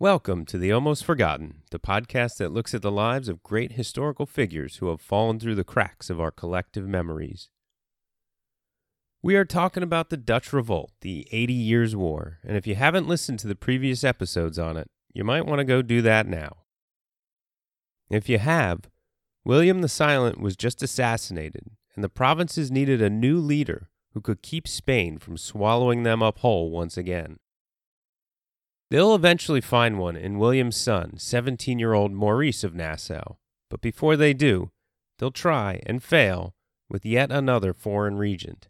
Welcome to The Almost Forgotten, the podcast that looks at the lives of great historical figures who have fallen through the cracks of our collective memories. We are talking about the Dutch Revolt, the 80 Years' War, and if you haven't listened to the previous episodes on it, you might want to go do that now. If you have, William the Silent was just assassinated, and the provinces needed a new leader who could keep Spain from swallowing them up whole once again. They'll eventually find one in William's son, 17 year old Maurice of Nassau, but before they do, they'll try and fail with yet another foreign regent.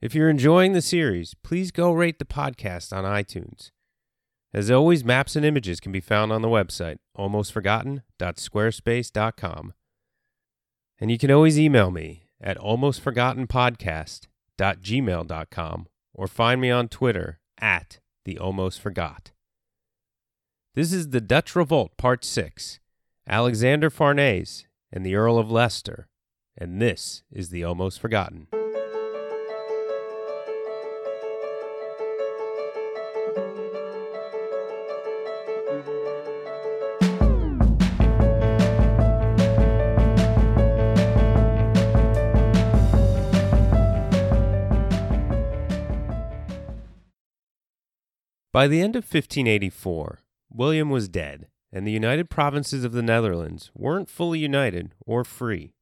If you're enjoying the series, please go rate the podcast on iTunes. As always, maps and images can be found on the website, almostforgotten.squarespace.com. And you can always email me at almostforgottenpodcast.gmail.com or find me on Twitter at the Almost Forgot. This is the Dutch Revolt Part 6, Alexander Farnese and the Earl of Leicester, and this is the Almost Forgotten. By the end of 1584, William was dead, and the United Provinces of the Netherlands weren't fully united or free.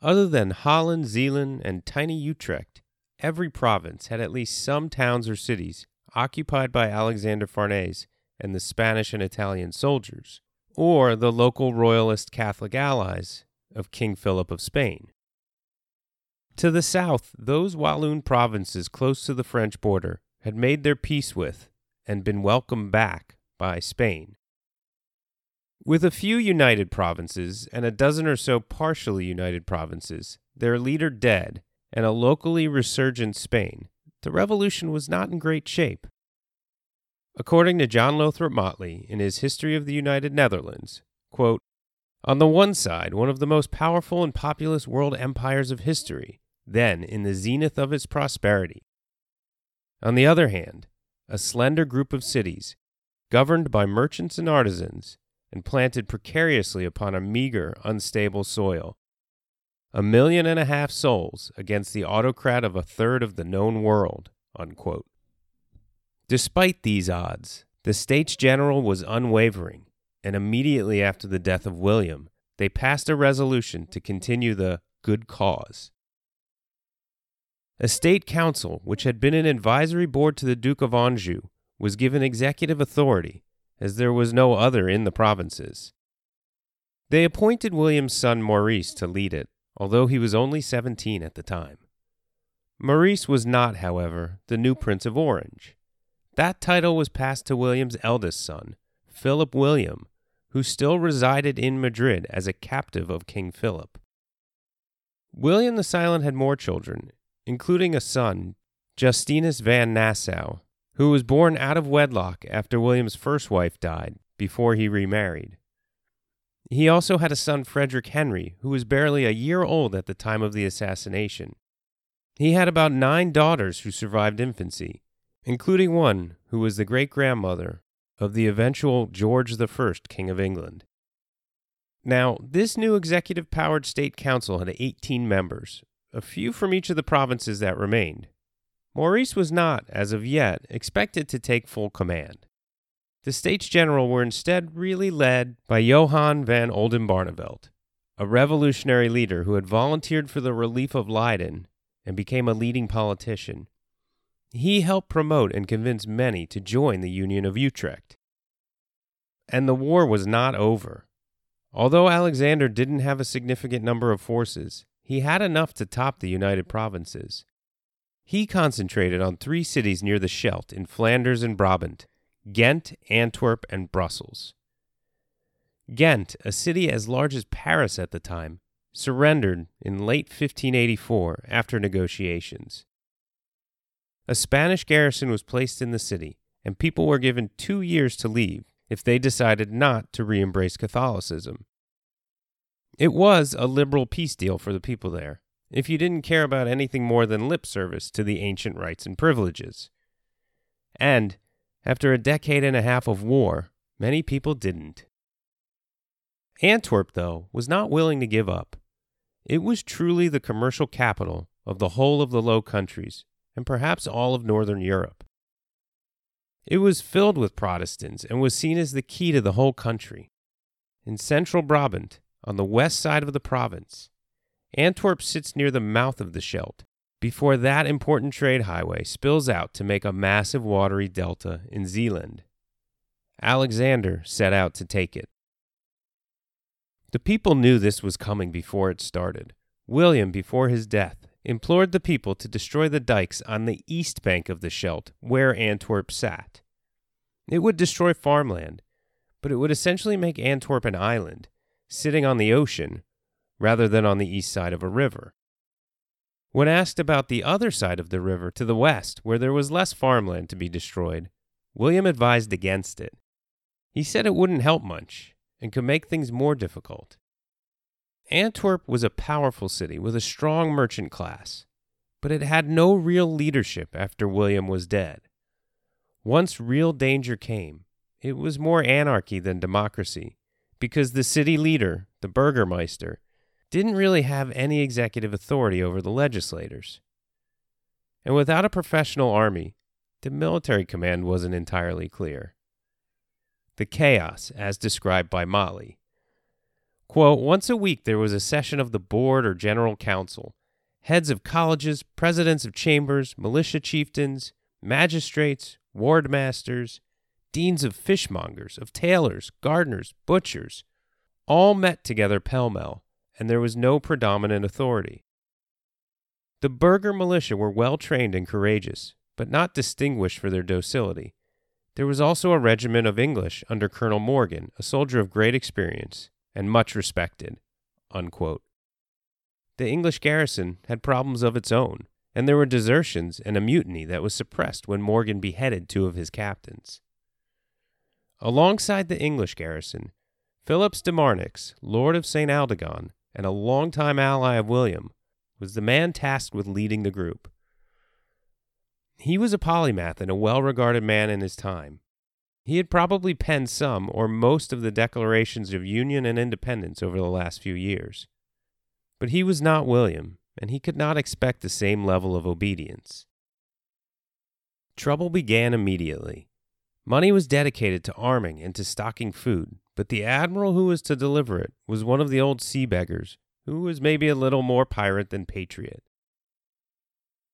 Other than Holland, Zeeland, and tiny Utrecht, every province had at least some towns or cities occupied by Alexander Farnese and the Spanish and Italian soldiers, or the local royalist Catholic allies of King Philip of Spain. To the south, those Walloon provinces close to the French border had made their peace with and been welcomed back by Spain. With a few united provinces and a dozen or so partially united provinces, their leader dead, and a locally resurgent Spain, the revolution was not in great shape. According to John Lothrop Motley in his History of the United Netherlands, quote, on the one side, one of the most powerful and populous world empires of history, then in the zenith of its prosperity, on the other hand, a slender group of cities, governed by merchants and artisans, and planted precariously upon a meager, unstable soil. A million and a half souls against the autocrat of a third of the known world. Unquote. Despite these odds, the States General was unwavering, and immediately after the death of William, they passed a resolution to continue the good cause. A state council, which had been an advisory board to the Duke of Anjou, was given executive authority, as there was no other in the provinces. They appointed William's son Maurice to lead it, although he was only seventeen at the time. Maurice was not, however, the new Prince of Orange. That title was passed to William's eldest son, Philip William, who still resided in Madrid as a captive of King Philip. William the Silent had more children, including a son, Justinus van Nassau, who was born out of wedlock after William's first wife died before he remarried. He also had a son, Frederick Henry, who was barely a year old at the time of the assassination. He had about nine daughters who survived infancy, including one who was the great grandmother of the eventual George I, King of England. Now, this new executive powered state council had 18 members, a few from each of the provinces that remained. Maurice was not, as of yet, expected to take full command. The States General were instead really led by Johann van Oldenbarnevelt, a revolutionary leader who had volunteered for the relief of Leiden and became a leading politician. He helped promote and convince many to join the Union of Utrecht. And the war was not over. Although Alexander didn't have a significant number of forces, he had enough to top the United Provinces. He concentrated on three cities near the Scheldt in Flanders and Brabant Ghent, Antwerp, and Brussels. Ghent, a city as large as Paris at the time, surrendered in late 1584 after negotiations. A Spanish garrison was placed in the city, and people were given two years to leave if they decided not to re embrace Catholicism. It was a liberal peace deal for the people there, if you didn't care about anything more than lip service to the ancient rights and privileges. And, After a decade and a half of war, many people didn't. Antwerp, though, was not willing to give up. It was truly the commercial capital of the whole of the Low Countries, and perhaps all of Northern Europe. It was filled with Protestants and was seen as the key to the whole country. In central Brabant, on the west side of the province, Antwerp sits near the mouth of the Scheldt, before that important trade highway spills out to make a massive watery delta in Zeeland. Alexander set out to take it. The people knew this was coming before it started. William, before his death, implored the people to destroy the dikes on the east bank of the Scheldt, where Antwerp sat. It would destroy farmland, but it would essentially make Antwerp an island, sitting on the ocean, rather than on the east side of a river. When asked about the other side of the river to the west, where there was less farmland to be destroyed, William advised against it. He said it wouldn't help much and could make things more difficult. Antwerp was a powerful city with a strong merchant class, but it had no real leadership after William was dead. Once real danger came, it was more anarchy than democracy, because the city leader, the Burgermeister, didn't really have any executive authority over the legislators. And without a professional army, the military command wasn't entirely clear. The chaos, as described by Motley. Quote, Once a week there was a session of the board or general council. Heads of colleges, presidents of chambers, militia chieftains, magistrates, ward masters, deans of fishmongers, of tailors, gardeners, butchers, all met together pell mell and there was no predominant authority. The burgher militia were well trained and courageous, but not distinguished for their docility. There was also a regiment of English under Colonel Morgan, a soldier of great experience and much respected. Unquote. The English garrison had problems of its own, and there were desertions and a mutiny that was suppressed when Morgan beheaded two of his captains. Alongside the English garrison, Phillips de Marnix, Lord of St. Aldegonde, and a longtime ally of William, was the man tasked with leading the group. He was a polymath and a well regarded man in his time. He had probably penned some or most of the declarations of Union and independence over the last few years. But he was not William, and he could not expect the same level of obedience. Trouble began immediately. Money was dedicated to arming and to stocking food, but the admiral who was to deliver it was one of the old sea beggars, who was maybe a little more pirate than patriot.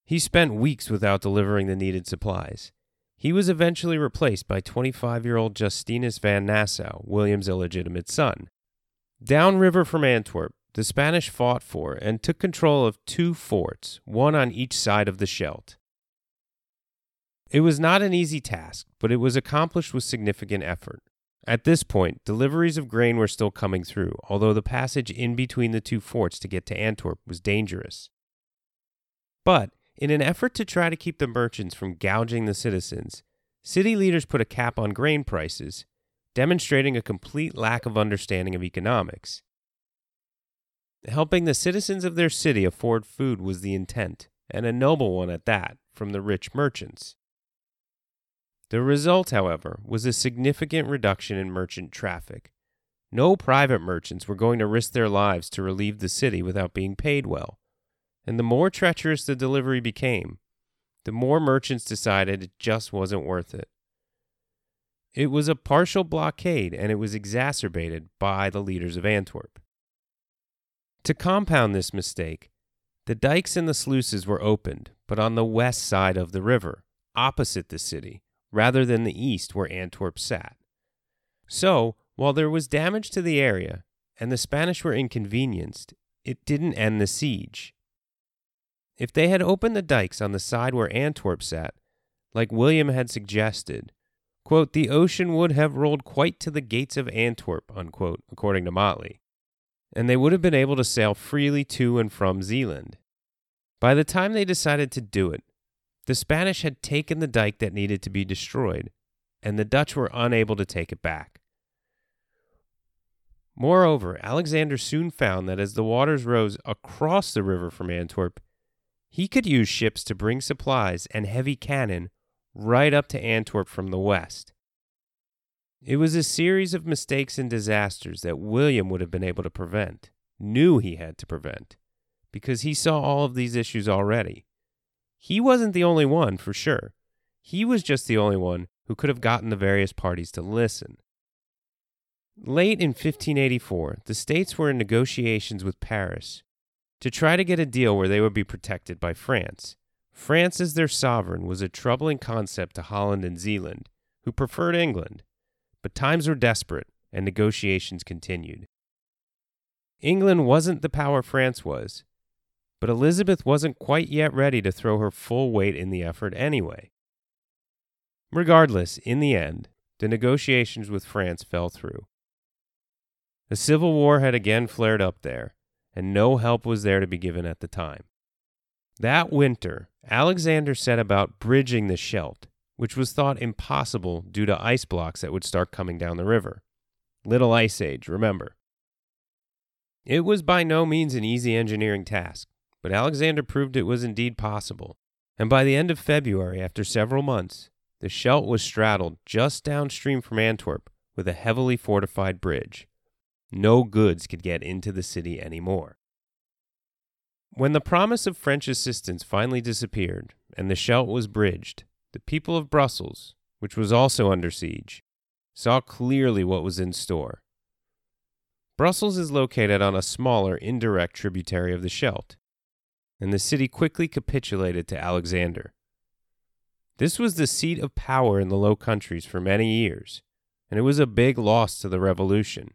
He spent weeks without delivering the needed supplies. He was eventually replaced by 25 year old Justinus van Nassau, William's illegitimate son. Downriver from Antwerp, the Spanish fought for and took control of two forts, one on each side of the Scheldt. It was not an easy task, but it was accomplished with significant effort. At this point, deliveries of grain were still coming through, although the passage in between the two forts to get to Antwerp was dangerous. But, in an effort to try to keep the merchants from gouging the citizens, city leaders put a cap on grain prices, demonstrating a complete lack of understanding of economics. Helping the citizens of their city afford food was the intent, and a noble one at that, from the rich merchants. The result, however, was a significant reduction in merchant traffic. No private merchants were going to risk their lives to relieve the city without being paid well. And the more treacherous the delivery became, the more merchants decided it just wasn't worth it. It was a partial blockade, and it was exacerbated by the leaders of Antwerp. To compound this mistake, the dikes and the sluices were opened, but on the west side of the river, opposite the city, rather than the east where Antwerp sat. So, while there was damage to the area and the Spanish were inconvenienced, it didn't end the siege. If they had opened the dikes on the side where Antwerp sat, like William had suggested, quote, the ocean would have rolled quite to the gates of Antwerp, unquote, according to Motley, and they would have been able to sail freely to and from Zealand. By the time they decided to do it, the Spanish had taken the dike that needed to be destroyed, and the Dutch were unable to take it back. Moreover, Alexander soon found that as the waters rose across the river from Antwerp, he could use ships to bring supplies and heavy cannon right up to Antwerp from the west. It was a series of mistakes and disasters that William would have been able to prevent, knew he had to prevent, because he saw all of these issues already. He wasn't the only one, for sure. He was just the only one who could have gotten the various parties to listen. Late in 1584, the states were in negotiations with Paris to try to get a deal where they would be protected by France. France as their sovereign was a troubling concept to Holland and Zeeland, who preferred England. But times were desperate, and negotiations continued. England wasn't the power France was, but Elizabeth wasn't quite yet ready to throw her full weight in the effort anyway. Regardless, in the end, the negotiations with France fell through. The Civil War had again flared up there, and no help was there to be given at the time. That winter, Alexander set about bridging the Scheldt, which was thought impossible due to ice blocks that would start coming down the river. Little Ice Age, remember. It was by no means an easy engineering task, but Alexander proved it was indeed possible, and by the end of February, after several months, the Scheldt was straddled just downstream from Antwerp with a heavily fortified bridge. No goods could get into the city anymore. When the promise of French assistance finally disappeared and the Scheldt was bridged, the people of Brussels, which was also under siege, saw clearly what was in store. Brussels is located on a smaller indirect tributary of the Scheldt, and the city quickly capitulated to Alexander. This was the seat of power in the Low Countries for many years, and it was a big loss to the revolution.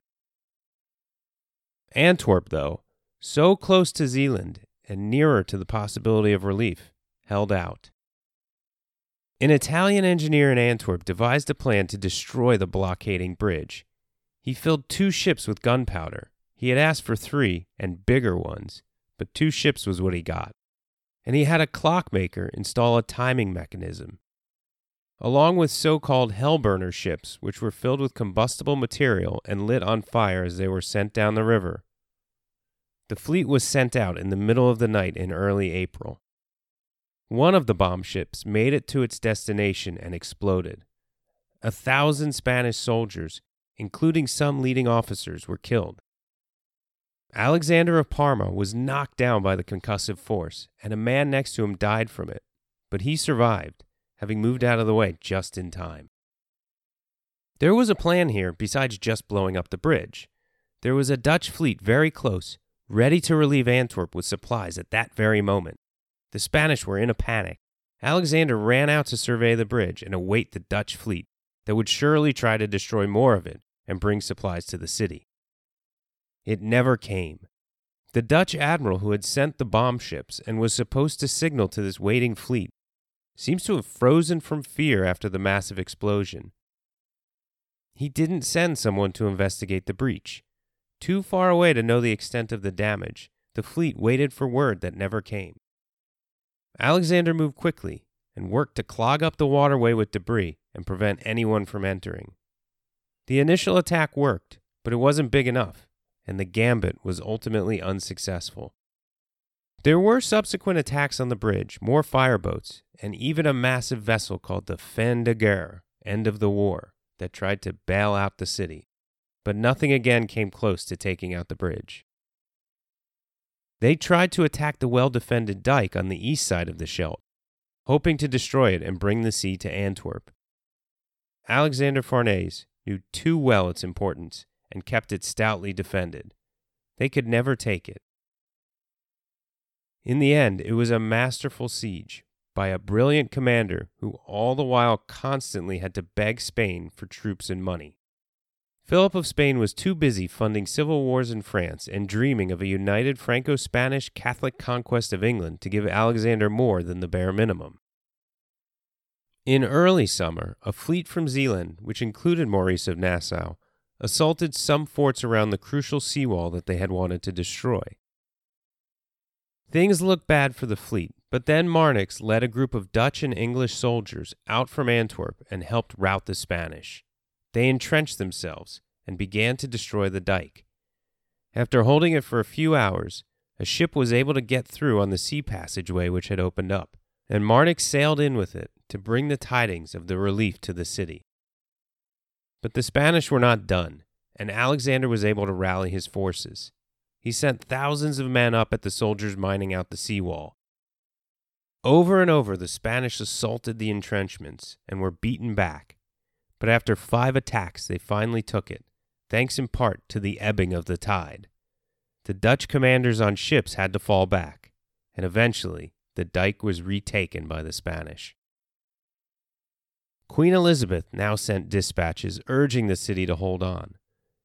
Antwerp, though, so close to Zeeland and nearer to the possibility of relief, held out. An Italian engineer in Antwerp devised a plan to destroy the blockading bridge. He filled two ships with gunpowder. He had asked for three, and bigger ones, but two ships was what he got. And he had a clockmaker install a timing mechanism. Along with so called hellburner ships, which were filled with combustible material and lit on fire as they were sent down the river. The fleet was sent out in the middle of the night in early April. One of the bomb ships made it to its destination and exploded. A thousand Spanish soldiers, including some leading officers, were killed. Alexander of Parma was knocked down by the concussive force, and a man next to him died from it, but he survived, having moved out of the way just in time. There was a plan here besides just blowing up the bridge. There was a Dutch fleet very close, ready to relieve Antwerp with supplies at that very moment. The Spanish were in a panic. Alexander ran out to survey the bridge and await the Dutch fleet that would surely try to destroy more of it and bring supplies to the city. It never came. The Dutch admiral who had sent the bomb ships and was supposed to signal to this waiting fleet seems to have frozen from fear after the massive explosion. He didn't send someone to investigate the breach. Too far away to know the extent of the damage, the fleet waited for word that never came. Alexander moved quickly and worked to clog up the waterway with debris and prevent anyone from entering. The initial attack worked, but it wasn't big enough, and the gambit was ultimately unsuccessful. There were subsequent attacks on the bridge, more fireboats, and even a massive vessel called the Fin de Guerre, End of the War, that tried to bail out the city. But nothing again came close to taking out the bridge. They tried to attack the well defended dike on the east side of the Scheldt, hoping to destroy it and bring the sea to Antwerp. Alexander Farnese knew too well its importance and kept it stoutly defended. They could never take it. In the end, it was a masterful siege by a brilliant commander who all the while constantly had to beg Spain for troops and money. Philip of Spain was too busy funding civil wars in France and dreaming of a united Franco Spanish Catholic conquest of England to give Alexander more than the bare minimum. In early summer, a fleet from Zeeland, which included Maurice of Nassau, assaulted some forts around the crucial seawall that they had wanted to destroy. Things looked bad for the fleet, but then Marnix led a group of Dutch and English soldiers out from Antwerp and helped rout the Spanish. They entrenched themselves and began to destroy the dike. After holding it for a few hours, a ship was able to get through on the sea passageway which had opened up, and Marnix sailed in with it to bring the tidings of the relief to the city. But the Spanish were not done, and Alexander was able to rally his forces. He sent thousands of men up at the soldiers mining out the seawall. Over and over, the Spanish assaulted the entrenchments and were beaten back. But after five attacks, they finally took it, thanks in part to the ebbing of the tide. The Dutch commanders on ships had to fall back, and eventually the dike was retaken by the Spanish. Queen Elizabeth now sent dispatches urging the city to hold on.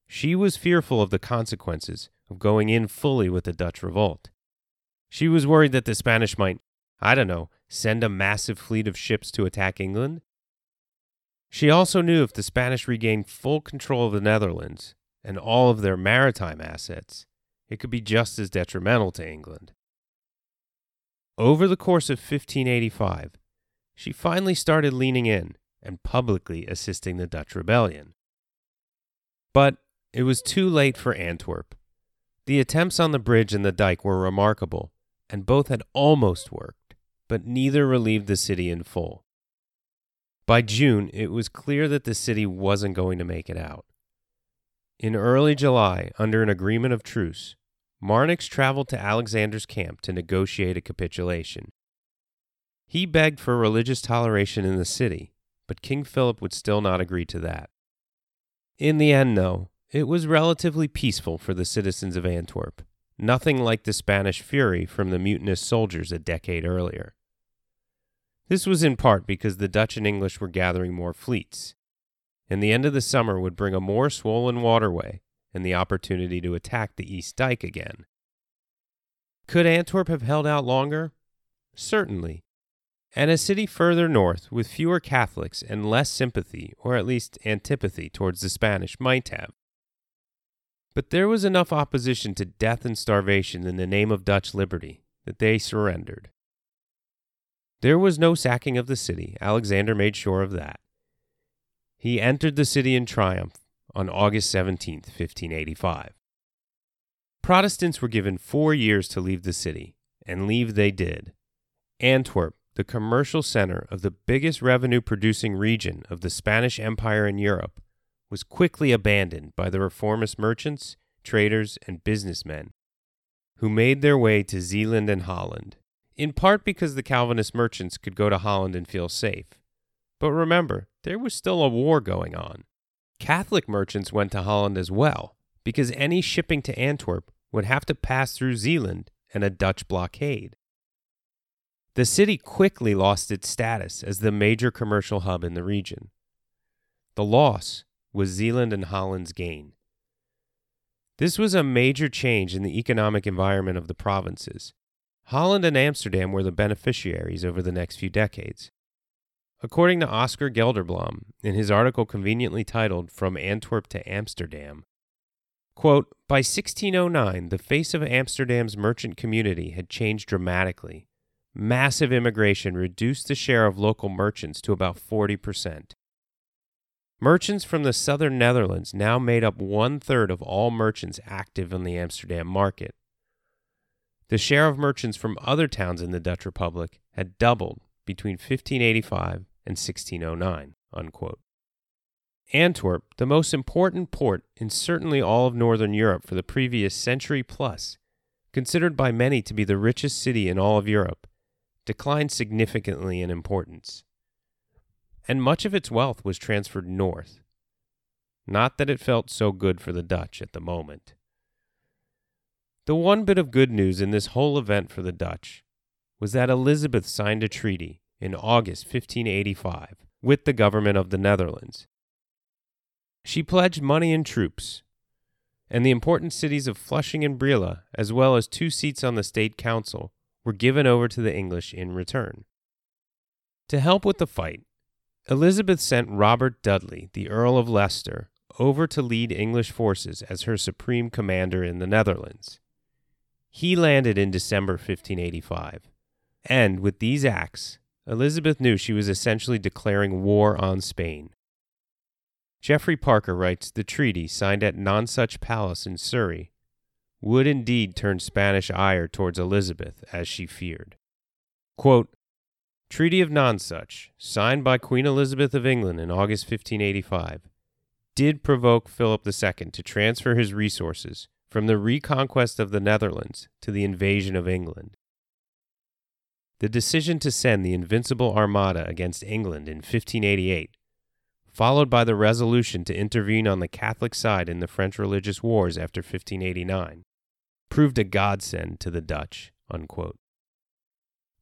She was fearful of the consequences of going in fully with the Dutch revolt. She was worried that the Spanish might, I don't know, send a massive fleet of ships to attack England. She also knew if the Spanish regained full control of the Netherlands and all of their maritime assets, it could be just as detrimental to England. Over the course of 1585, she finally started leaning in and publicly assisting the Dutch rebellion. But it was too late for Antwerp. The attempts on the bridge and the dike were remarkable, and both had almost worked, but neither relieved the city in full. By June, it was clear that the city wasn't going to make it out. In early July, under an agreement of truce, Marnix traveled to Alexander's camp to negotiate a capitulation. He begged for religious toleration in the city, but King Philip would still not agree to that. In the end, though, it was relatively peaceful for the citizens of Antwerp, nothing like the Spanish fury from the mutinous soldiers a decade earlier. This was in part because the Dutch and English were gathering more fleets, and the end of the summer would bring a more swollen waterway and the opportunity to attack the East Dyke again. Could Antwerp have held out longer? Certainly. And a city further north with fewer Catholics and less sympathy, or at least antipathy, towards the Spanish might have. But there was enough opposition to death and starvation in the name of Dutch liberty that they surrendered. There was no sacking of the city, Alexander made sure of that. He entered the city in triumph on August 17, 1585. Protestants were given four years to leave the city, and leave they did. Antwerp, the commercial center of the biggest revenue producing region of the Spanish Empire in Europe, was quickly abandoned by the reformist merchants, traders, and businessmen who made their way to Zeeland and Holland, in part because the Calvinist merchants could go to Holland and feel safe. But remember, there was still a war going on. Catholic merchants went to Holland as well, because any shipping to Antwerp would have to pass through Zeeland and a Dutch blockade. The city quickly lost its status as the major commercial hub in the region. The loss was Zealand and Holland's gain. This was a major change in the economic environment of the provinces. Holland and Amsterdam were the beneficiaries over the next few decades. According to Oscar Gelderblom, in his article conveniently titled From Antwerp to Amsterdam, quote, By 1609, the face of Amsterdam's merchant community had changed dramatically. Massive immigration reduced the share of local merchants to about 40%. Merchants from the southern Netherlands now made up one third of all merchants active in the Amsterdam market. The share of merchants from other towns in the Dutch Republic had doubled between 1585 and 1609. Unquote. Antwerp, the most important port in certainly all of Northern Europe for the previous century plus, considered by many to be the richest city in all of Europe, declined significantly in importance. And much of its wealth was transferred north. Not that it felt so good for the Dutch at the moment. The one bit of good news in this whole event for the Dutch was that Elizabeth signed a treaty in August 1585 with the government of the Netherlands. She pledged money and troops, and the important cities of Flushing and Brielle, as well as two seats on the state council, were given over to the English in return. To help with the fight, Elizabeth sent Robert Dudley, the Earl of Leicester, over to lead English forces as her supreme commander in the Netherlands. He landed in December 1585, and with these acts, Elizabeth knew she was essentially declaring war on Spain. Geoffrey Parker writes The treaty, signed at Nonsuch Palace in Surrey, would indeed turn Spanish ire towards Elizabeth, as she feared. Quote, Treaty of Nonsuch, signed by Queen Elizabeth of England in August 1585, did provoke Philip II to transfer his resources from the reconquest of the Netherlands to the invasion of England. The decision to send the Invincible Armada against England in 1588, followed by the resolution to intervene on the Catholic side in the French religious wars after 1589, proved a godsend to the Dutch. Unquote.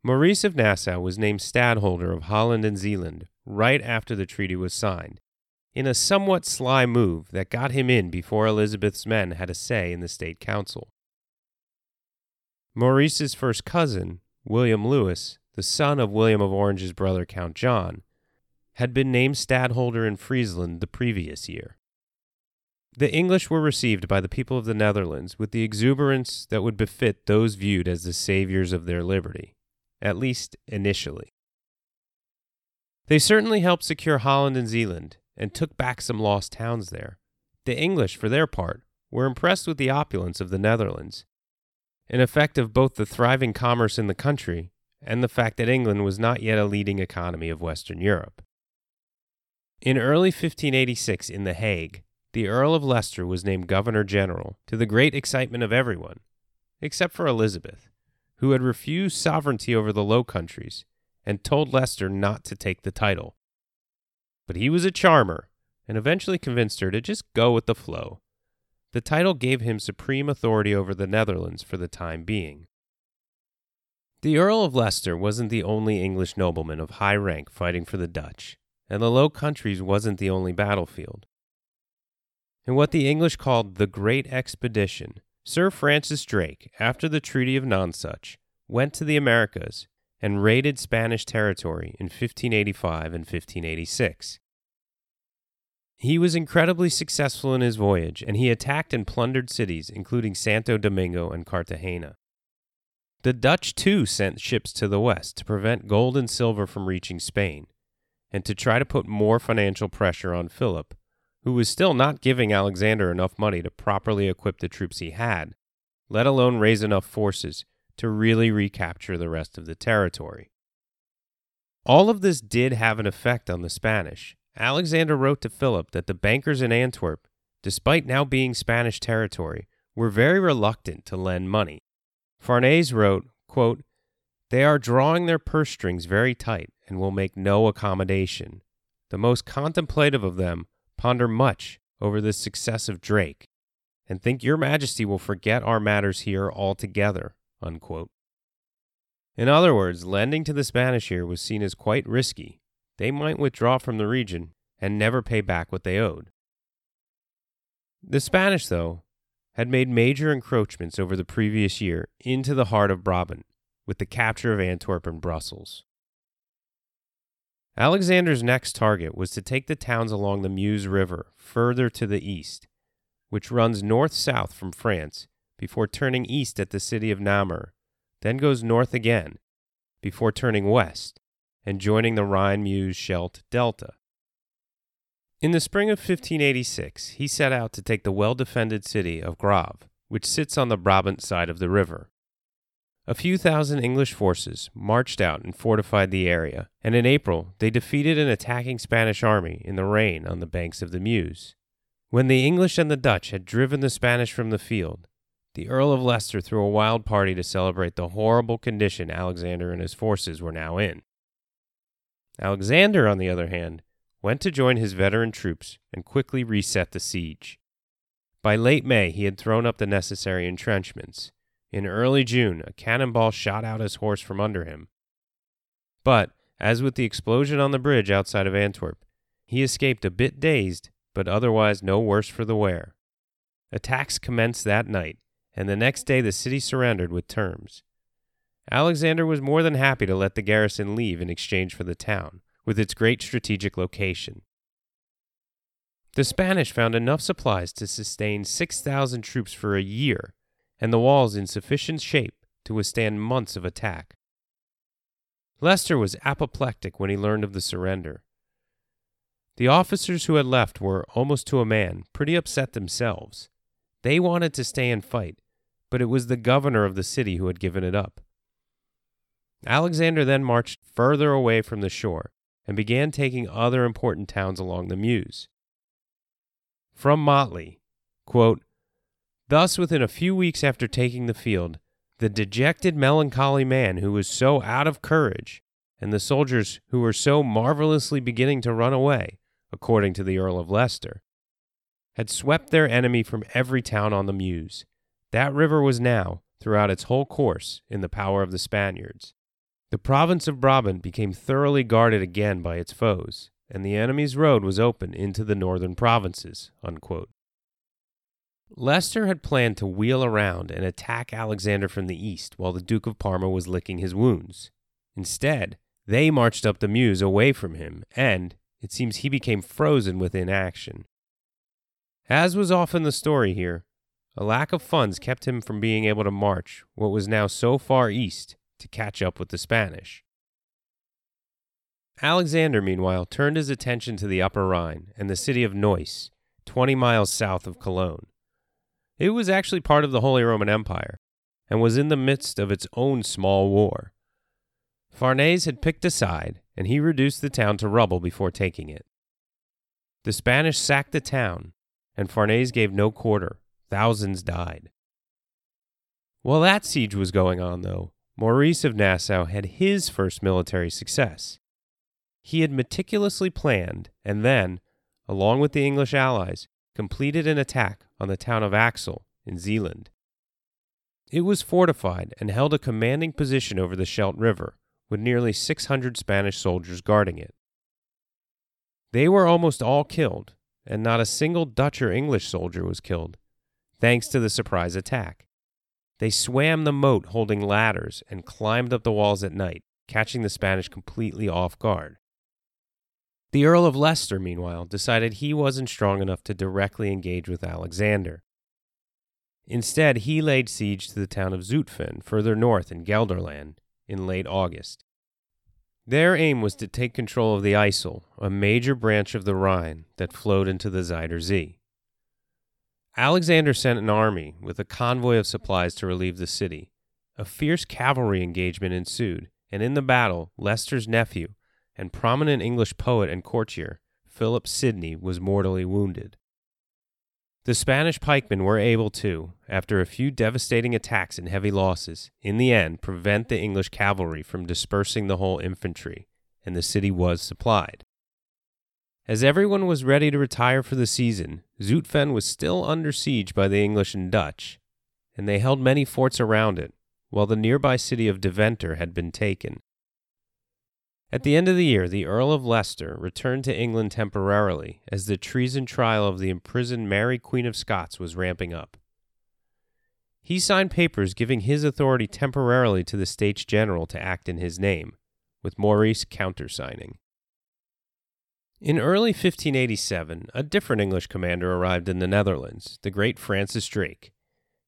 Maurice of Nassau was named stadholder of Holland and Zeeland right after the treaty was signed, in a somewhat sly move that got him in before Elizabeth's men had a say in the state council. Maurice's first cousin, William Lewis, the son of William of Orange's brother Count John, had been named stadholder in Friesland the previous year. The English were received by the people of the Netherlands with the exuberance that would befit those viewed as the saviors of their liberty at least initially. They certainly helped secure Holland and Zeeland and took back some lost towns there. The English, for their part, were impressed with the opulence of the Netherlands, an effect of both the thriving commerce in the country and the fact that England was not yet a leading economy of Western Europe. In early 1586 in The Hague, the Earl of Leicester was named Governor General, to the great excitement of everyone, except for Elizabeth who had refused sovereignty over the Low Countries and told Leicester not to take the title. But he was a charmer and eventually convinced her to just go with the flow. The title gave him supreme authority over the Netherlands for the time being. The Earl of Leicester wasn't the only English nobleman of high rank fighting for the Dutch, and the Low Countries wasn't the only battlefield. In what the English called the Great Expedition, Sir Francis Drake, after the Treaty of Nonsuch, went to the Americas and raided Spanish territory in 1585 and 1586. He was incredibly successful in his voyage, and he attacked and plundered cities, including Santo Domingo and Cartagena. The Dutch too sent ships to the west to prevent gold and silver from reaching Spain, and to try to put more financial pressure on Philip who was still not giving Alexander enough money to properly equip the troops he had, let alone raise enough forces to really recapture the rest of the territory. All of this did have an effect on the Spanish. Alexander wrote to Philip that the bankers in Antwerp, despite now being Spanish territory, were very reluctant to lend money. Farnese wrote, quote, They are drawing their purse strings very tight and will make no accommodation. The most contemplative of them ponder much over the success of Drake, and think your majesty will forget our matters here altogether. Unquote. In other words, lending to the Spanish here was seen as quite risky. They might withdraw from the region and never pay back what they owed. The Spanish, though, had made major encroachments over the previous year into the heart of Brabant with the capture of Antwerp and Brussels. Alexander's next target was to take the towns along the Meuse River further to the east, which runs north south from France before turning east at the city of Namur, then goes north again before turning west and joining the Rhine Meuse Scheldt Delta. In the spring of 1586, he set out to take the well defended city of Grave, which sits on the Brabant side of the river. A few thousand English forces marched out and fortified the area, and in April they defeated an attacking Spanish army in the rain on the banks of the Meuse. When the English and the Dutch had driven the Spanish from the field, the Earl of Leicester threw a wild party to celebrate the horrible condition Alexander and his forces were now in. Alexander, on the other hand, went to join his veteran troops and quickly reset the siege. By late May, he had thrown up the necessary entrenchments in early June, a cannonball shot out his horse from under him. But, as with the explosion on the bridge outside of Antwerp, he escaped a bit dazed, but otherwise no worse for the wear. Attacks commenced that night, and the next day the city surrendered with terms. Alexander was more than happy to let the garrison leave in exchange for the town, with its great strategic location. The Spanish found enough supplies to sustain 6,000 troops for a year and the walls in sufficient shape to withstand months of attack. Leicester was apoplectic when he learned of the surrender. The officers who had left were, almost to a man, pretty upset themselves. They wanted to stay and fight, but it was the governor of the city who had given it up. Alexander then marched further away from the shore and began taking other important towns along the Meuse. From Motley, quote, Thus, within a few weeks after taking the field, the dejected, melancholy man who was so out of courage, and the soldiers who were so marvelously beginning to run away, according to the Earl of Leicester, had swept their enemy from every town on the Meuse. That river was now, throughout its whole course, in the power of the Spaniards. The province of Brabant became thoroughly guarded again by its foes, and the enemy's road was open into the northern provinces. Unquote. Leicester had planned to wheel around and attack Alexander from the east while the Duke of Parma was licking his wounds. Instead, they marched up the Meuse away from him, and it seems he became frozen with inaction. As was often the story here, a lack of funds kept him from being able to march what was now so far east to catch up with the Spanish. Alexander, meanwhile, turned his attention to the Upper Rhine and the city of Neuss, 20 miles south of Cologne. It was actually part of the Holy Roman Empire and was in the midst of its own small war. Farnese had picked a side, and he reduced the town to rubble before taking it. The Spanish sacked the town, and Farnese gave no quarter. Thousands died. While that siege was going on, though, Maurice of Nassau had his first military success. He had meticulously planned and then, along with the English allies, completed an attack on the town of Axel in Zealand. It was fortified and held a commanding position over the Scheldt River, with nearly 600 Spanish soldiers guarding it. They were almost all killed, and not a single Dutch or English soldier was killed, thanks to the surprise attack. They swam the moat holding ladders and climbed up the walls at night, catching the Spanish completely off guard. The Earl of Leicester, meanwhile, decided he wasn't strong enough to directly engage with Alexander. Instead, he laid siege to the town of Zutphen, further north in Gelderland, in late August. Their aim was to take control of the IJssel, a major branch of the Rhine that flowed into the Zuider Zee. Alexander sent an army with a convoy of supplies to relieve the city. A fierce cavalry engagement ensued, and in the battle, Leicester's nephew, and prominent English poet and courtier, Philip Sidney, was mortally wounded. The Spanish pikemen were able to, after a few devastating attacks and heavy losses, in the end prevent the English cavalry from dispersing the whole infantry, and the city was supplied. As everyone was ready to retire for the season, Zutphen was still under siege by the English and Dutch, and they held many forts around it, while the nearby city of Deventer had been taken. At the end of the year, the Earl of Leicester returned to England temporarily as the treason trial of the imprisoned Mary Queen of Scots was ramping up. He signed papers giving his authority temporarily to the States General to act in his name, with Maurice countersigning. In early 1587, a different English commander arrived in the Netherlands, the great Francis Drake.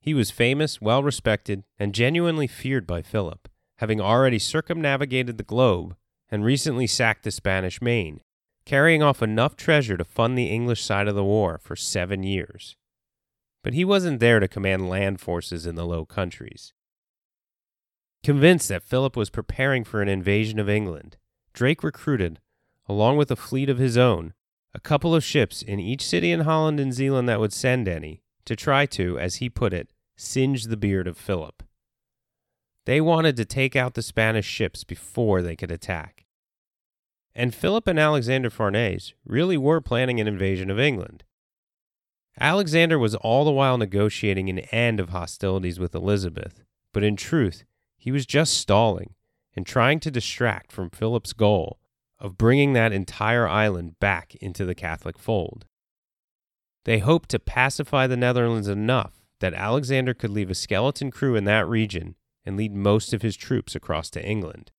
He was famous, well respected, and genuinely feared by Philip, having already circumnavigated the globe and recently sacked the Spanish Main, carrying off enough treasure to fund the English side of the war for seven years. But he wasn't there to command land forces in the Low Countries. Convinced that Philip was preparing for an invasion of England, Drake recruited, along with a fleet of his own, a couple of ships in each city in Holland and Zealand that would send any, to try to, as he put it, singe the beard of Philip. They wanted to take out the Spanish ships before they could attack. And Philip and Alexander Farnese really were planning an invasion of England. Alexander was all the while negotiating an end of hostilities with Elizabeth, but in truth, he was just stalling and trying to distract from Philip's goal of bringing that entire island back into the Catholic fold. They hoped to pacify the Netherlands enough that Alexander could leave a skeleton crew in that region and lead most of his troops across to England.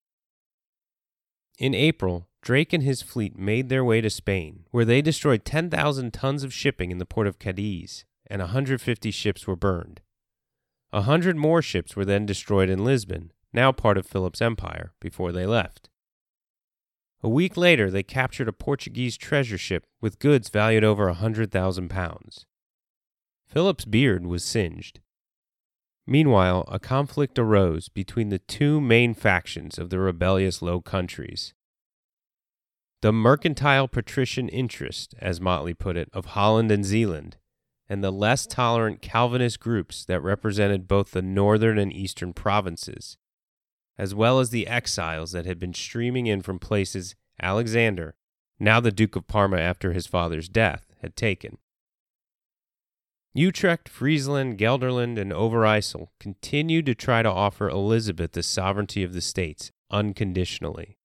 In April, Drake and his fleet made their way to Spain, where they destroyed 10,000 tons of shipping in the port of Cadiz, and 150 ships were burned. A hundred more ships were then destroyed in Lisbon, now part of Philip's empire, before they left. A week later, they captured a Portuguese treasure ship with goods valued over a hundred thousand pounds. Philip's beard was singed. Meanwhile, a conflict arose between the two main factions of the rebellious Low Countries. The mercantile patrician interest, as Motley put it, of Holland and Zeeland, and the less tolerant Calvinist groups that represented both the northern and eastern provinces, as well as the exiles that had been streaming in from places Alexander, now the Duke of Parma after his father's death, had taken. Utrecht, Friesland, Gelderland, and Overijssel continued to try to offer Elizabeth the sovereignty of the states unconditionally.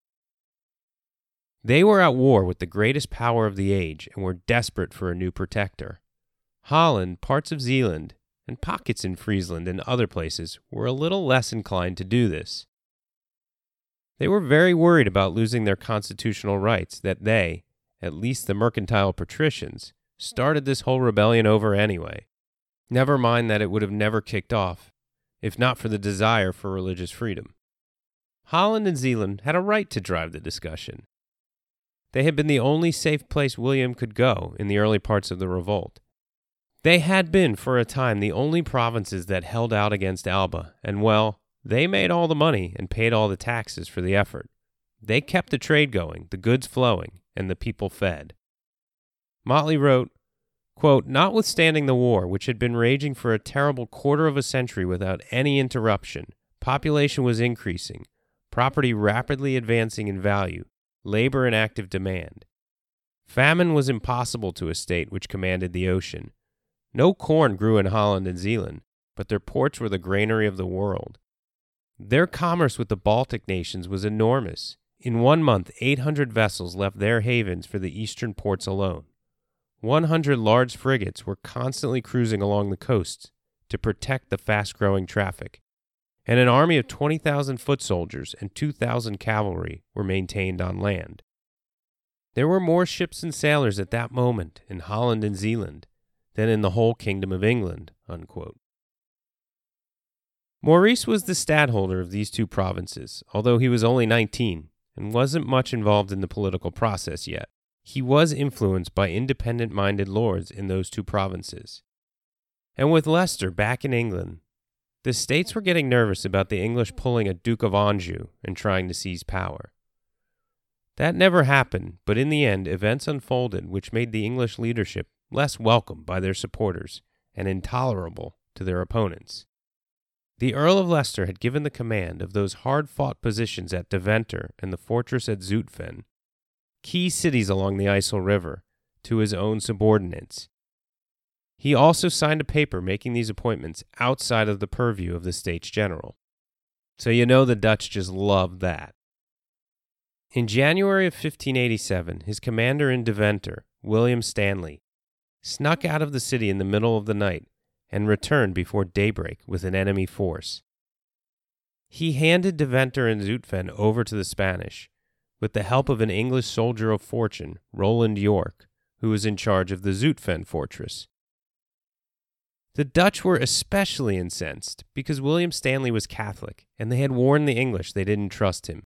They were at war with the greatest power of the age and were desperate for a new protector. Holland, parts of Zeeland, and pockets in Friesland and other places were a little less inclined to do this. They were very worried about losing their constitutional rights that they, at least the mercantile patricians, started this whole rebellion over anyway. Never mind that it would have never kicked off, if not for the desire for religious freedom. Holland and Zeeland had a right to drive the discussion. They had been the only safe place William could go in the early parts of the revolt. They had been, for a time, the only provinces that held out against Alba, and well, they made all the money and paid all the taxes for the effort. They kept the trade going, the goods flowing, and the people fed. Motley wrote, quote, Notwithstanding the war, which had been raging for a terrible quarter of a century without any interruption, population was increasing, property rapidly advancing in value, labor in active demand. Famine was impossible to a state which commanded the ocean. No corn grew in Holland and Zealand, but their ports were the granary of the world. Their commerce with the Baltic nations was enormous. In one month, 800 vessels left their havens for the eastern ports alone. 100 large frigates were constantly cruising along the coasts to protect the fast growing traffic, and an army of 20,000 foot soldiers and 2,000 cavalry were maintained on land. There were more ships and sailors at that moment in Holland and Zealand than in the whole kingdom of England. Unquote. Maurice was the stadtholder of these two provinces, although he was only 19 and wasn't much involved in the political process yet. He was influenced by independent minded lords in those two provinces. And with Leicester back in England, the states were getting nervous about the English pulling a Duke of Anjou and trying to seize power. That never happened, but in the end, events unfolded which made the English leadership less welcome by their supporters and intolerable to their opponents. The Earl of Leicester had given the command of those hard fought positions at Deventer and the fortress at Zutphen, key cities along the IJssel River, to his own subordinates. He also signed a paper making these appointments outside of the purview of the States General. So you know the Dutch just loved that. In January of 1587, his commander in Deventer, William Stanley, snuck out of the city in the middle of the night and returned before daybreak with an enemy force. He handed Deventer and Zutphen over to the Spanish, with the help of an English soldier of fortune, Roland York, who was in charge of the Zutphen fortress. The Dutch were especially incensed because William Stanley was Catholic, and they had warned the English they didn't trust him.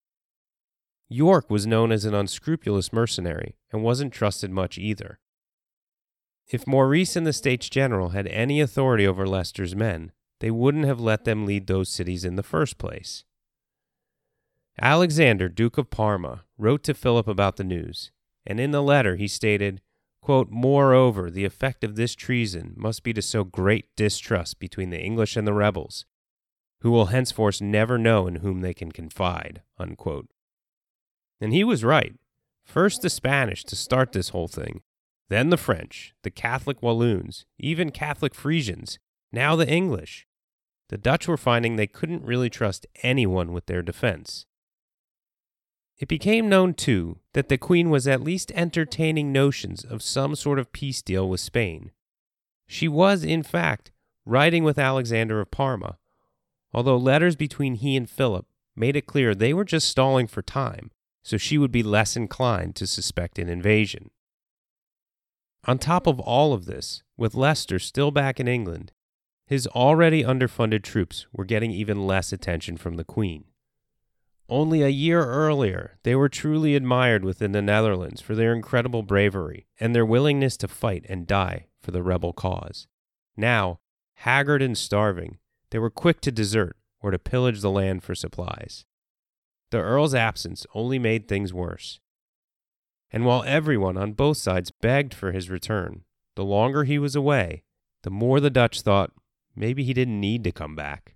York was known as an unscrupulous mercenary and wasn't trusted much either. If Maurice and the States General had any authority over Leicester's men, they wouldn't have let them lead those cities in the first place. Alexander, Duke of Parma, wrote to Philip about the news, and in the letter he stated, quote, Moreover, the effect of this treason must be to sow great distrust between the English and the rebels, who will henceforth never know in whom they can confide. Unquote. And he was right. First the Spanish to start this whole thing, then the French, the Catholic Walloons, even Catholic Frisians, now the English. The Dutch were finding they couldn't really trust anyone with their defense. It became known, too, that the Queen was at least entertaining notions of some sort of peace deal with Spain. She was, in fact, writing with Alexander of Parma, although letters between he and Philip made it clear they were just stalling for time, so she would be less inclined to suspect an invasion. On top of all of this, with Leicester still back in England, his already underfunded troops were getting even less attention from the Queen. Only a year earlier, they were truly admired within the Netherlands for their incredible bravery and their willingness to fight and die for the rebel cause. Now, haggard and starving, they were quick to desert or to pillage the land for supplies. The Earl's absence only made things worse. And while everyone on both sides begged for his return, the longer he was away, the more the Dutch thought maybe he didn't need to come back.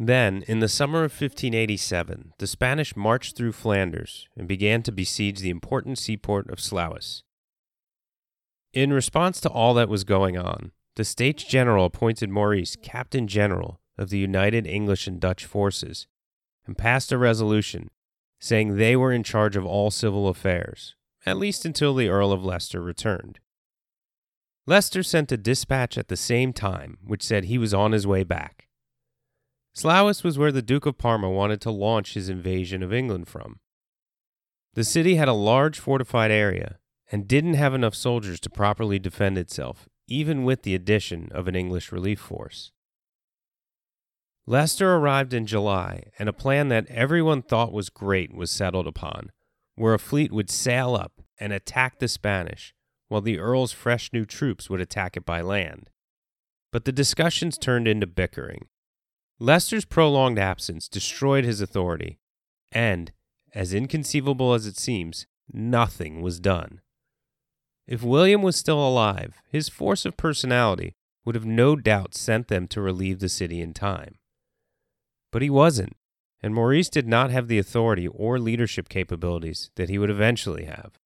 Then, in the summer of 1587, the Spanish marched through Flanders and began to besiege the important seaport of Sluis. In response to all that was going on, the States General appointed Maurice Captain General of the United English and Dutch forces and passed a resolution saying they were in charge of all civil affairs, at least until the Earl of Leicester returned. Leicester sent a dispatch at the same time which said he was on his way back. Sluis was where the Duke of Parma wanted to launch his invasion of England from. The city had a large fortified area and didn't have enough soldiers to properly defend itself, even with the addition of an English relief force. Leicester arrived in July, and a plan that everyone thought was great was settled upon, where a fleet would sail up and attack the Spanish, while the Earl's fresh new troops would attack it by land. But the discussions turned into bickering, Leicester's prolonged absence destroyed his authority, and, as inconceivable as it seems, nothing was done. If William was still alive, his force of personality would have no doubt sent them to relieve the city in time. But he wasn't, and Maurice did not have the authority or leadership capabilities that he would eventually have.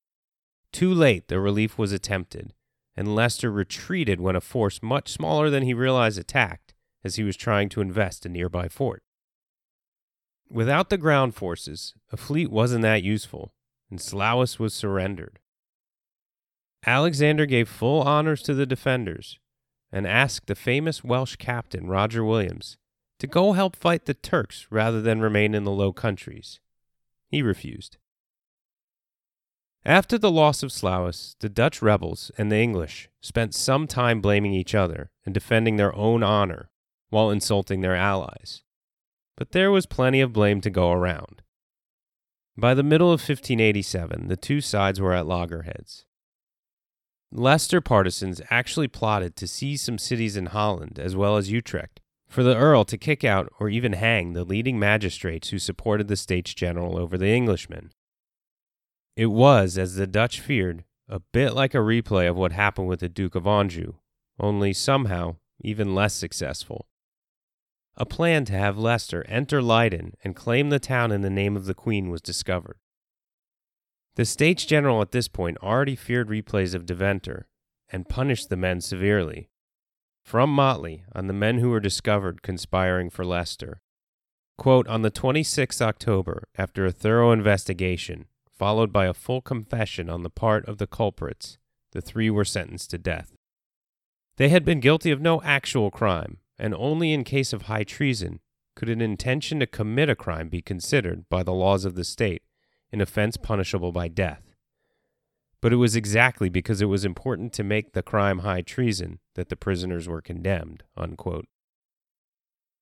Too late, the relief was attempted, and Leicester retreated when a force much smaller than he realized attacked as he was trying to invest a nearby fort. Without the ground forces, a fleet wasn't that useful, and Sluis was surrendered. Alexander gave full honors to the defenders and asked the famous Welsh captain Roger Williams to go help fight the Turks rather than remain in the Low Countries. He refused. After the loss of Sluis, the Dutch rebels and the English spent some time blaming each other and defending their own honor while insulting their allies. But there was plenty of blame to go around. By the middle of 1587, the two sides were at loggerheads. Leicester partisans actually plotted to seize some cities in Holland as well as Utrecht, for the Earl to kick out or even hang the leading magistrates who supported the States General over the Englishmen. It was, as the Dutch feared, a bit like a replay of what happened with the Duke of Anjou, only somehow even less successful a plan to have Leicester enter Leyden and claim the town in the name of the Queen was discovered. The States General at this point already feared replays of Deventer and punished the men severely. From Motley on the men who were discovered conspiring for Leicester. Quote, on the 26th October, after a thorough investigation, followed by a full confession on the part of the culprits, the three were sentenced to death. They had been guilty of no actual crime, and only in case of high treason could an intention to commit a crime be considered by the laws of the state an offense punishable by death. But it was exactly because it was important to make the crime high treason that the prisoners were condemned. Unquote.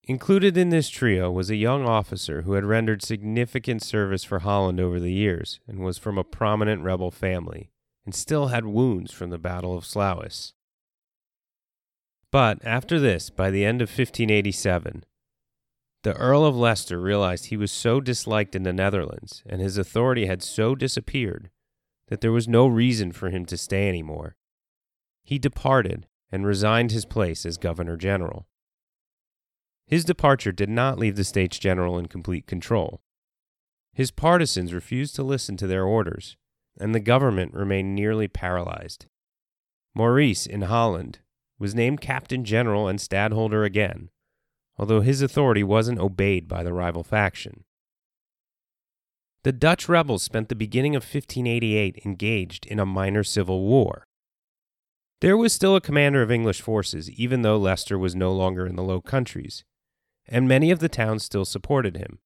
Included in this trio was a young officer who had rendered significant service for Holland over the years and was from a prominent rebel family and still had wounds from the Battle of Sluis. But after this, by the end of 1587, the Earl of Leicester realized he was so disliked in the Netherlands and his authority had so disappeared that there was no reason for him to stay any more. He departed and resigned his place as Governor General. His departure did not leave the States General in complete control. His partisans refused to listen to their orders, and the government remained nearly paralyzed. Maurice in Holland was named captain general and stadholder again, although his authority wasn't obeyed by the rival faction. The Dutch rebels spent the beginning of 1588 engaged in a minor civil war. There was still a commander of English forces, even though Leicester was no longer in the Low Countries, and many of the towns still supported him.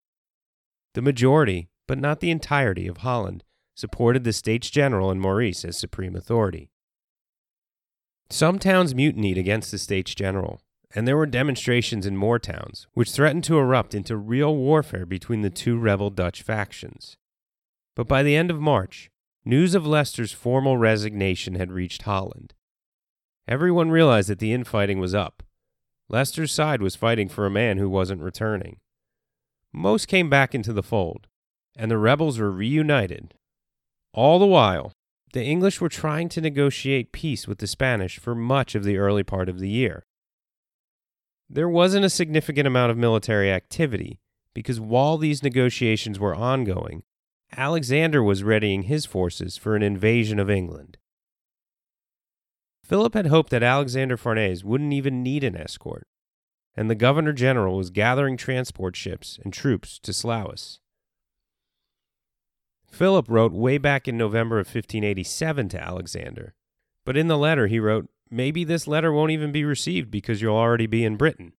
The majority, but not the entirety, of Holland supported the States General and Maurice as supreme authority. Some towns mutinied against the States General, and there were demonstrations in more towns, which threatened to erupt into real warfare between the two rebel Dutch factions. But by the end of March, news of Leicester's formal resignation had reached Holland. Everyone realized that the infighting was up, Leicester's side was fighting for a man who wasn't returning. Most came back into the fold, and the rebels were reunited. All the while, the English were trying to negotiate peace with the Spanish for much of the early part of the year. There wasn't a significant amount of military activity because while these negotiations were ongoing, Alexander was readying his forces for an invasion of England. Philip had hoped that Alexander Farnese wouldn't even need an escort, and the governor general was gathering transport ships and troops to Sluis. Philip wrote way back in November of 1587 to Alexander, but in the letter he wrote, Maybe this letter won't even be received because you'll already be in Britain.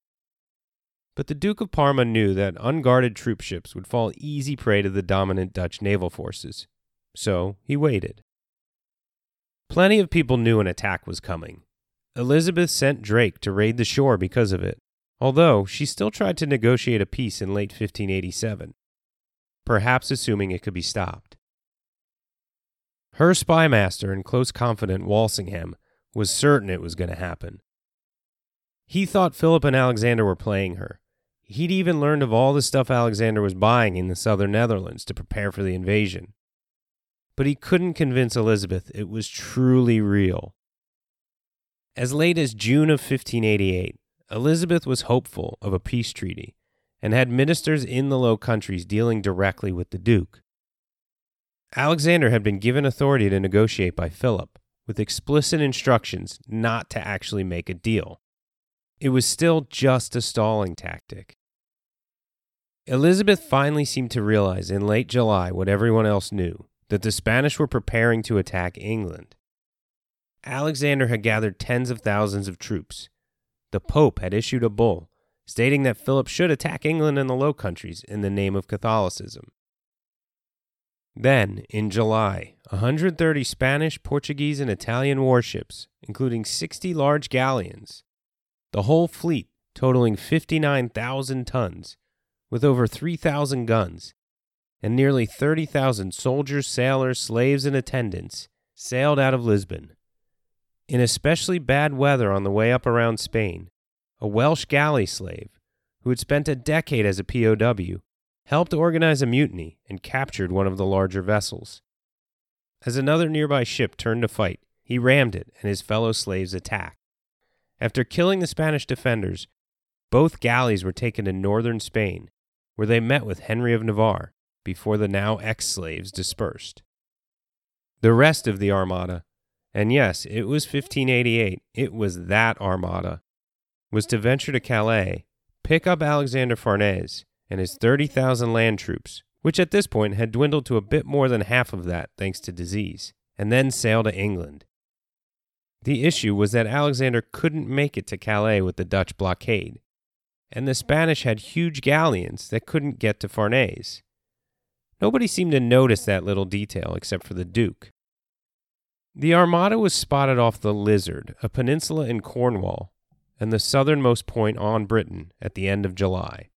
But the Duke of Parma knew that unguarded troop ships would fall easy prey to the dominant Dutch naval forces, so he waited. Plenty of people knew an attack was coming. Elizabeth sent Drake to raid the shore because of it, although she still tried to negotiate a peace in late 1587, perhaps assuming it could be stopped. Her spymaster and close confidant Walsingham was certain it was going to happen. He thought Philip and Alexander were playing her. He'd even learned of all the stuff Alexander was buying in the southern Netherlands to prepare for the invasion but he couldn't convince Elizabeth it was truly real. As late as June of 1588, Elizabeth was hopeful of a peace treaty and had ministers in the Low Countries dealing directly with the Duke. Alexander had been given authority to negotiate by Philip, with explicit instructions not to actually make a deal. It was still just a stalling tactic. Elizabeth finally seemed to realize in late July what everyone else knew that the Spanish were preparing to attack England. Alexander had gathered tens of thousands of troops. The Pope had issued a bull stating that Philip should attack England and the Low Countries in the name of Catholicism. Then, in July, 130 Spanish, Portuguese, and Italian warships, including 60 large galleons, the whole fleet totaling 59,000 tons, with over 3,000 guns, and nearly 30,000 soldiers, sailors, slaves, and attendants sailed out of Lisbon. In especially bad weather on the way up around Spain, a Welsh galley slave, who had spent a decade as a POW, helped organize a mutiny and captured one of the larger vessels. As another nearby ship turned to fight, he rammed it and his fellow slaves attacked. After killing the Spanish defenders, both galleys were taken to northern Spain, where they met with Henry of Navarre, before the now ex slaves dispersed. The rest of the Armada, and yes, it was 1588, it was that Armada, was to venture to Calais, pick up Alexander Farnese and his 30,000 land troops, which at this point had dwindled to a bit more than half of that thanks to disease, and then sail to England. The issue was that Alexander couldn't make it to Calais with the Dutch blockade, and the Spanish had huge galleons that couldn't get to Farnese. Nobody seemed to notice that little detail except for the Duke. The Armada was spotted off the Lizard, a peninsula in Cornwall, and the southernmost point on Britain at the end of July.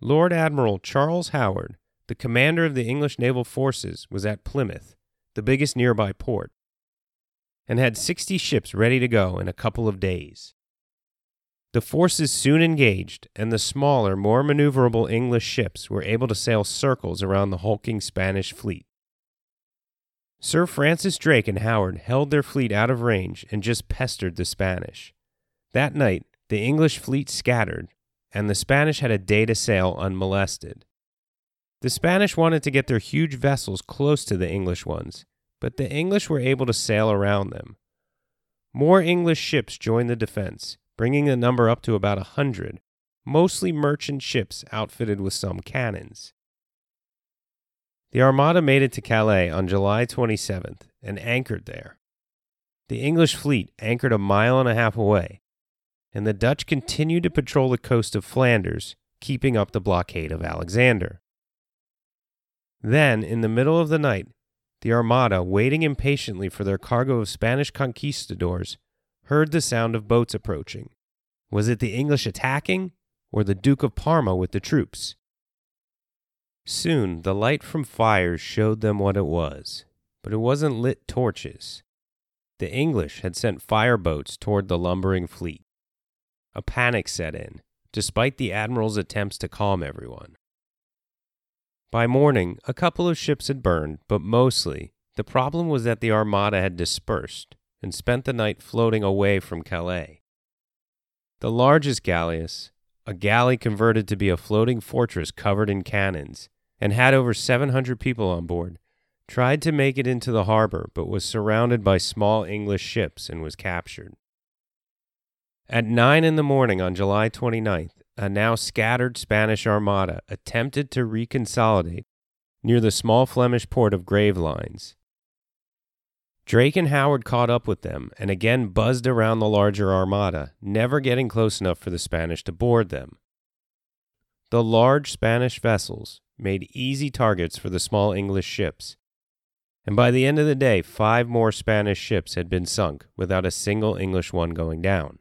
Lord Admiral Charles Howard, the commander of the English naval forces, was at Plymouth, the biggest nearby port, and had 60 ships ready to go in a couple of days. The forces soon engaged, and the smaller, more maneuverable English ships were able to sail circles around the hulking Spanish fleet. Sir Francis Drake and Howard held their fleet out of range and just pestered the Spanish. That night, the English fleet scattered, and the Spanish had a day to sail unmolested. The Spanish wanted to get their huge vessels close to the English ones, but the English were able to sail around them. More English ships joined the defense, bringing the number up to about a hundred, mostly merchant ships outfitted with some cannons. The Armada made it to Calais on July 27th and anchored there. The English fleet anchored a mile and a half away, and the Dutch continued to patrol the coast of Flanders, keeping up the blockade of Alexander. Then, in the middle of the night, the Armada, waiting impatiently for their cargo of Spanish conquistadors, heard the sound of boats approaching. Was it the English attacking, or the Duke of Parma with the troops? Soon the light from fires showed them what it was, but it wasn't lit torches. The English had sent fire boats toward the lumbering fleet. a panic set in, despite the admiral's attempts to calm everyone. By morning, a couple of ships had burned, but mostly, the problem was that the armada had dispersed and spent the night floating away from Calais. The largest galleass, a galley converted to be a floating fortress covered in cannons, and had over 700 people on board, tried to make it into the harbor but was surrounded by small English ships and was captured. At 9 in the morning on July 29th, a now scattered Spanish armada attempted to reconsolidate near the small Flemish port of Gravelines. Drake and Howard caught up with them and again buzzed around the larger armada, never getting close enough for the Spanish to board them. The large Spanish vessels made easy targets for the small English ships, and by the end of the day, five more Spanish ships had been sunk without a single English one going down.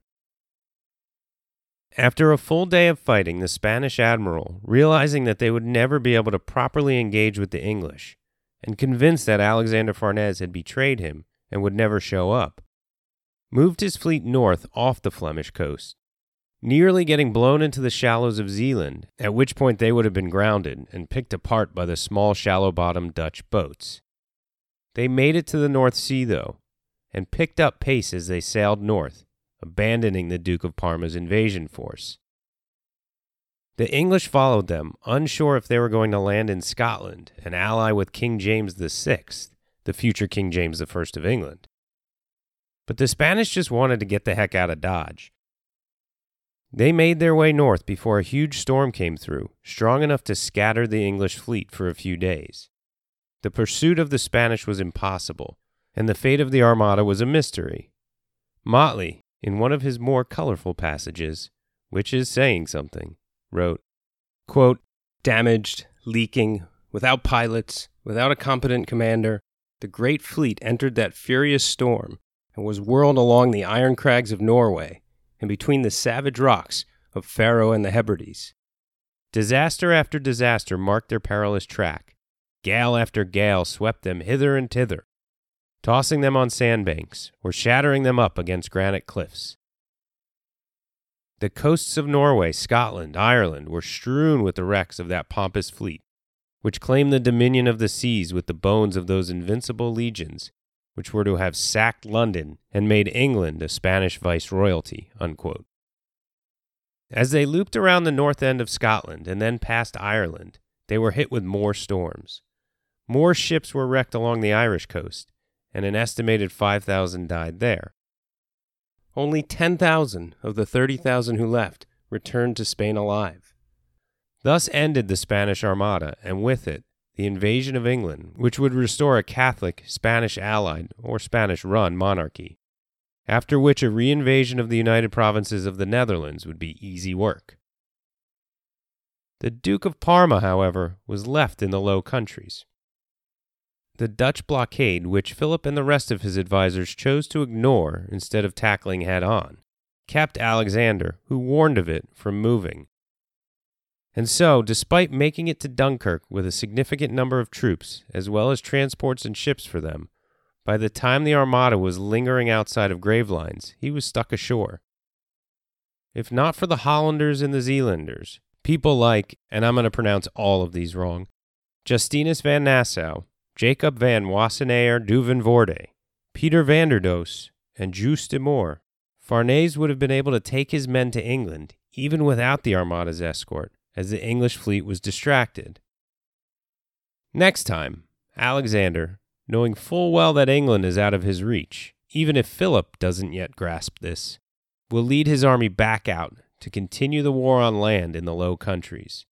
After a full day of fighting, the Spanish admiral, realizing that they would never be able to properly engage with the English, and convinced that Alexander Farnese had betrayed him and would never show up, moved his fleet north off the Flemish coast, nearly getting blown into the shallows of Zeeland, at which point they would have been grounded and picked apart by the small shallow bottomed Dutch boats. They made it to the North Sea, though, and picked up pace as they sailed north, abandoning the Duke of Parma's invasion force. The English followed them, unsure if they were going to land in Scotland and ally with King James VI, the future King James I of England. But the Spanish just wanted to get the heck out of Dodge. They made their way north before a huge storm came through, strong enough to scatter the English fleet for a few days. The pursuit of the Spanish was impossible, and the fate of the Armada was a mystery. Motley, in one of his more colorful passages, which is saying something, wrote, quote, Damaged, leaking, without pilots, without a competent commander, the great fleet entered that furious storm and was whirled along the iron crags of Norway and between the savage rocks of Faroe and the Hebrides. Disaster after disaster marked their perilous track. Gale after gale swept them hither and thither, tossing them on sandbanks or shattering them up against granite cliffs. The coasts of Norway, Scotland, Ireland were strewn with the wrecks of that pompous fleet, which claimed the dominion of the seas with the bones of those invincible legions which were to have sacked London and made England a Spanish viceroyalty. Unquote. As they looped around the north end of Scotland and then past Ireland, they were hit with more storms. More ships were wrecked along the Irish coast, and an estimated 5,000 died there. Only 10,000 of the 30,000 who left returned to Spain alive. Thus ended the Spanish Armada, and with it, the invasion of England, which would restore a Catholic, Spanish allied, or Spanish run monarchy, after which a reinvasion of the United Provinces of the Netherlands would be easy work. The Duke of Parma, however, was left in the Low Countries. The Dutch blockade, which Philip and the rest of his advisers chose to ignore instead of tackling head on, kept Alexander, who warned of it, from moving. And so, despite making it to Dunkirk with a significant number of troops, as well as transports and ships for them, by the time the Armada was lingering outside of Gravelines, he was stuck ashore. If not for the Hollanders and the Zealanders, people like, and I'm going to pronounce all of these wrong, Justinus van Nassau, Jacob van Wassenaer Duvenvoorde, Peter Vanderdoes, and Jules de Moor, Farnese would have been able to take his men to England even without the Armada's escort, as the English fleet was distracted. Next time, Alexander, knowing full well that England is out of his reach, even if Philip doesn't yet grasp this, will lead his army back out to continue the war on land in the Low Countries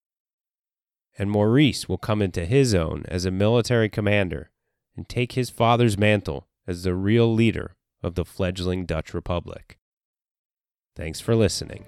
and Maurice will come into his own as a military commander and take his father's mantle as the real leader of the fledgling Dutch Republic. Thanks for listening.